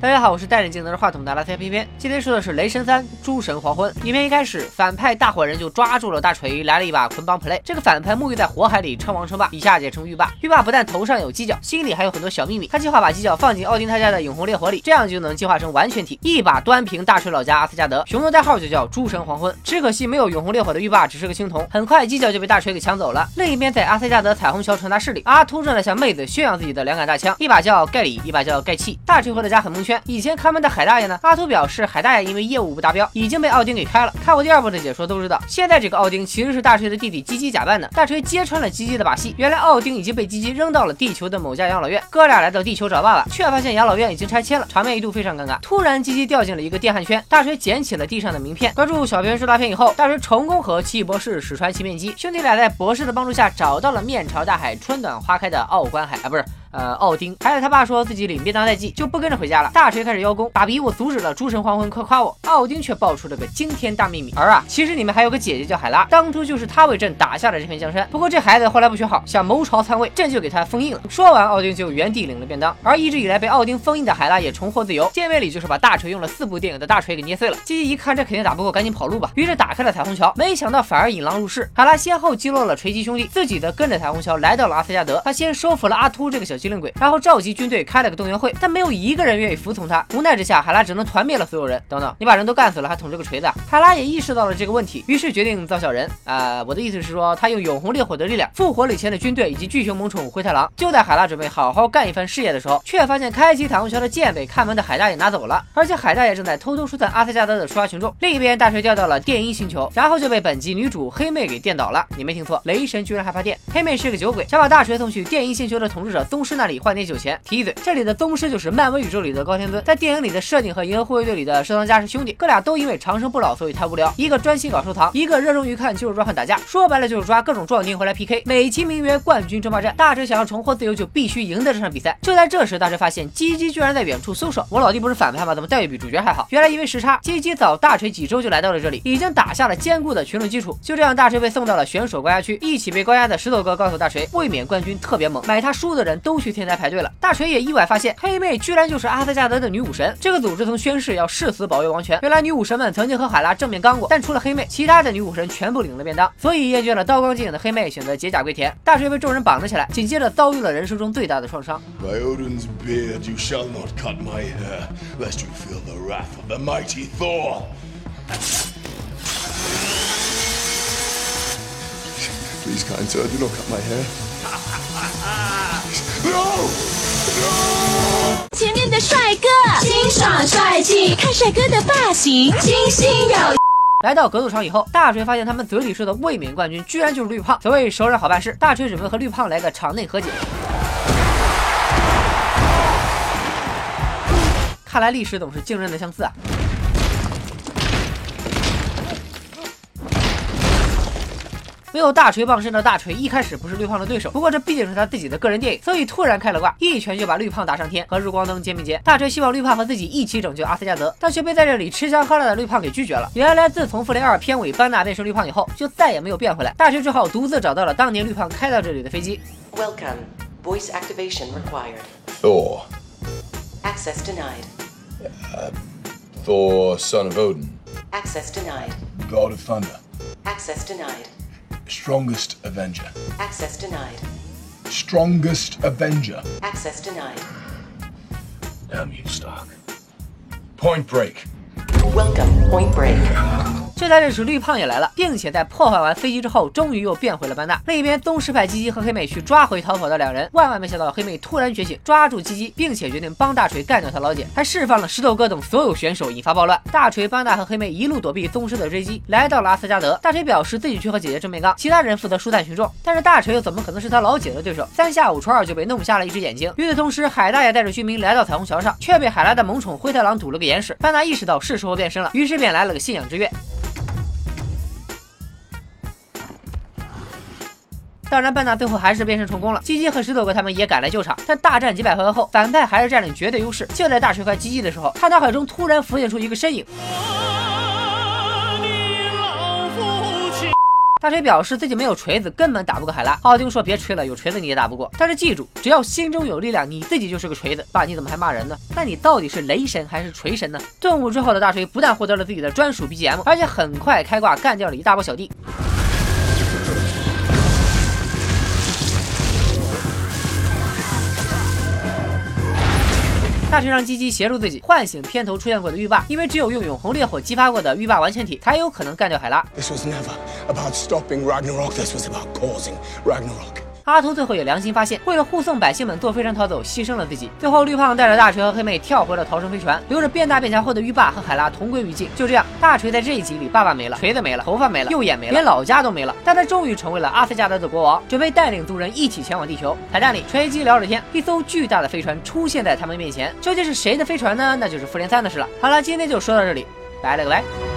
大家好，我是戴着镜拿着话筒的拉塞偏偏。今天说的是《雷神三：诸神黄昏》。影片一开始，反派大伙人就抓住了大锤，来了一把捆绑 play。这个反派沐浴在火海里称王称霸，以下简称浴霸。浴霸不但头上有犄角，心里还有很多小秘密。他计划把犄角放进奥丁他家的永恒烈火里，这样就能进化成完全体，一把端平大锤老家阿斯加德。熊的代号就叫诸神黄昏。只可惜没有永恒烈火的浴霸只是个青铜。很快犄角就被大锤给抢走了。另一边，在阿斯加德彩虹桥传达室里，阿秃正在向妹子炫耀自己的两杆大枪，一把叫盖里，一把叫盖气。大锤回到家很蒙圈，圈以前看门的海大爷呢？阿图表示，海大爷因为业务不达标，已经被奥丁给开了。看过第二部的解说都知道，现在这个奥丁其实是大锤的弟弟鸡鸡假扮的。大锤揭穿了鸡鸡的把戏，原来奥丁已经被鸡鸡扔到了地球的某家养老院。哥俩来到地球找爸爸，却发现养老院已经拆迁了，场面一度非常尴尬。突然，鸡鸡掉进了一个电焊圈，大锤捡起了地上的名片。关注小编说大片以后，大锤成功和奇异博士史传奇面基，兄弟俩在博士的帮助下找到了面朝大海、春暖花开的奥关海啊，不是。呃，奥丁孩子他爸说自己领便当待机，就不跟着回家了。大锤开始邀功，爸比我阻止了诸神黄昏，快夸我！奥丁却爆出了个惊天大秘密。儿啊，其实你们还有个姐姐叫海拉，当初就是他为朕打下了这片江山。不过这孩子后来不学好，想谋朝篡位，朕就给他封印了。说完，奥丁就原地领了便当。而一直以来被奥丁封印的海拉也重获自由。见面礼就是把大锤用了四部电影的大锤给捏碎了。基基一看这肯定打不过，赶紧跑路吧。于是打开了彩虹桥，没想到反而引狼入室。海拉先后击落了锤击兄弟，自己的跟着彩虹桥来到了阿斯加德。他先收服了阿秃这个小机灵鬼，然后召。集军队开了个动员会，但没有一个人愿意服从他。无奈之下，海拉只能团灭了所有人。等等，你把人都干死了，还捅这个锤子？海拉也意识到了这个问题，于是决定造小人。啊，我的意思是说，他用永恒烈火的力量复活了以前的军队以及巨熊萌宠灰太狼。就在海拉准备好好干一番事业的时候，却发现开启彩虹桥的剑被看门的海大爷拿走了，而且海大爷正在偷偷疏散阿斯加德的出发群众。另一边，大锤掉到了电音星球，然后就被本集女主黑妹给电倒了。你没听错，雷神居然还怕电。黑妹是个酒鬼，想把大锤送去电音星球的统治者宗师师那里换点酒钱。提一嘴，这里的。宗师就是漫威宇宙里的高天尊，在电影里的设定和银河护卫队里的收藏家是兄弟，哥俩都因为长生不老，所以太无聊。一个专心搞收藏，一个热衷于看肌肉壮汉打架，说白了就是抓各种壮丁回来 PK，美其名曰冠军争霸战。大锤想要重获自由，就必须赢得这场比赛。就在这时，大锤发现鸡鸡居然在远处搜索，我老弟不是反派吗？怎么待遇比主角还好？原来因为时差，鸡鸡早大锤几周就来到了这里，已经打下了坚固的群众基础。就这样，大锤被送到了选手高压区，一起被高压的石头哥告诉大锤，卫冕冠军特别猛，买他书的人都去天台排队了。大锤也意外发现，黑妹居然。就是阿斯加德的女武神，这个组织曾宣誓要誓死保卫王权。原来女武神们曾经和海拉正面刚过，但除了黑妹，其他的女武神全部领了便当。所以厌倦了刀光剑影的黑妹选择解甲归田。大锤被众人绑了起来，紧接着遭遇了人生中最大的创伤。前面的帅哥清爽帅气，看帅哥的发型清新有。来到格斗场以后，大锤发现他们嘴里说的卫冕冠军居然就是绿胖。所谓熟人好办事，大锤准备和绿胖来个场内和解。看来历史总是惊人的相似啊。没有大锤傍身的大锤一开始不是绿胖的对手，不过这毕竟是他自己的个人电影，所以突然开了挂，一拳就把绿胖打上天，和日光灯肩并肩。大锤希望绿胖和自己一起拯救阿斯加德，但却被在这里吃香喝辣的绿胖给拒绝了。原来自从复联二片尾班纳变身绿胖以后，就再也没有变回来。大锤只好独自找到了当年绿胖开到这里的飞机。Welcome, voice activation required. Thor. Access denied. Thor, son of Odin. Access denied. God of thunder. Access denied. Strongest Avenger. Access denied. Strongest Avenger. Access denied. Damn you, Stark. Point Break. Welcome, Point Break. 就在这时，绿胖也来了，并且在破坏完飞机之后，终于又变回了班纳。另一边，宗师派基基和黑妹去抓回逃跑的两人，万万没想到黑妹突然觉醒，抓住基基，并且决定帮大锤干掉他老姐，还释放了石头哥等所有选手，引发暴乱。大锤、班纳和黑妹一路躲避宗师的追击，来到了阿斯加德。大锤表示自己去和姐姐正面刚，其他人负责疏散群众。但是大锤又怎么可能是他老姐的对手？三下五除二就被弄瞎了一只眼睛。与此同时，海大爷带着居民来到彩虹桥上，却被海拉的萌宠灰太狼堵了个严实。班纳意识到是时候变身了，于是便来了个信仰之跃。当然，班纳最后还是变身成功了。基基和石头哥他们也赶来救场，但大战几百回合后，反派还是占领绝对优势。就在大锤快基基的时候，他脑海中突然浮现出一个身影。大锤表示自己没有锤子，根本打不过海拉。奥丁说别吹了，有锤子你也打不过。但是记住，只要心中有力量，你自己就是个锤子。爸，你怎么还骂人呢？那你到底是雷神还是锤神呢？顿悟之后的大锤不但获得了自己的专属 BGM，而且很快开挂干掉了一大波小弟。大锤让鸡鸡协助自己唤醒片头出现过的浴霸，因为只有用永恒烈火激发过的浴霸完全体，才有可能干掉海拉。This was never about stopping Ragnarok. This was about causing Ragnarok. 阿图最后也良心发现，为了护送百姓们坐飞船逃走，牺牲了自己。最后，绿胖带着大锤和黑妹跳回了逃生飞船，留着变大变强后的浴霸和海拉同归于尽。就这样，大锤在这一集里，爸爸没了，锤子没了，头发没了，右眼没了，连老家都没了。但他终于成为了阿斯加德的国王，准备带领族人一起前往地球。彩蛋里，锤击聊着天，一艘巨大的飞船出现在他们面前。究竟是谁的飞船呢？那就是复联三的事了。好了，今天就说到这里，拜了个拜。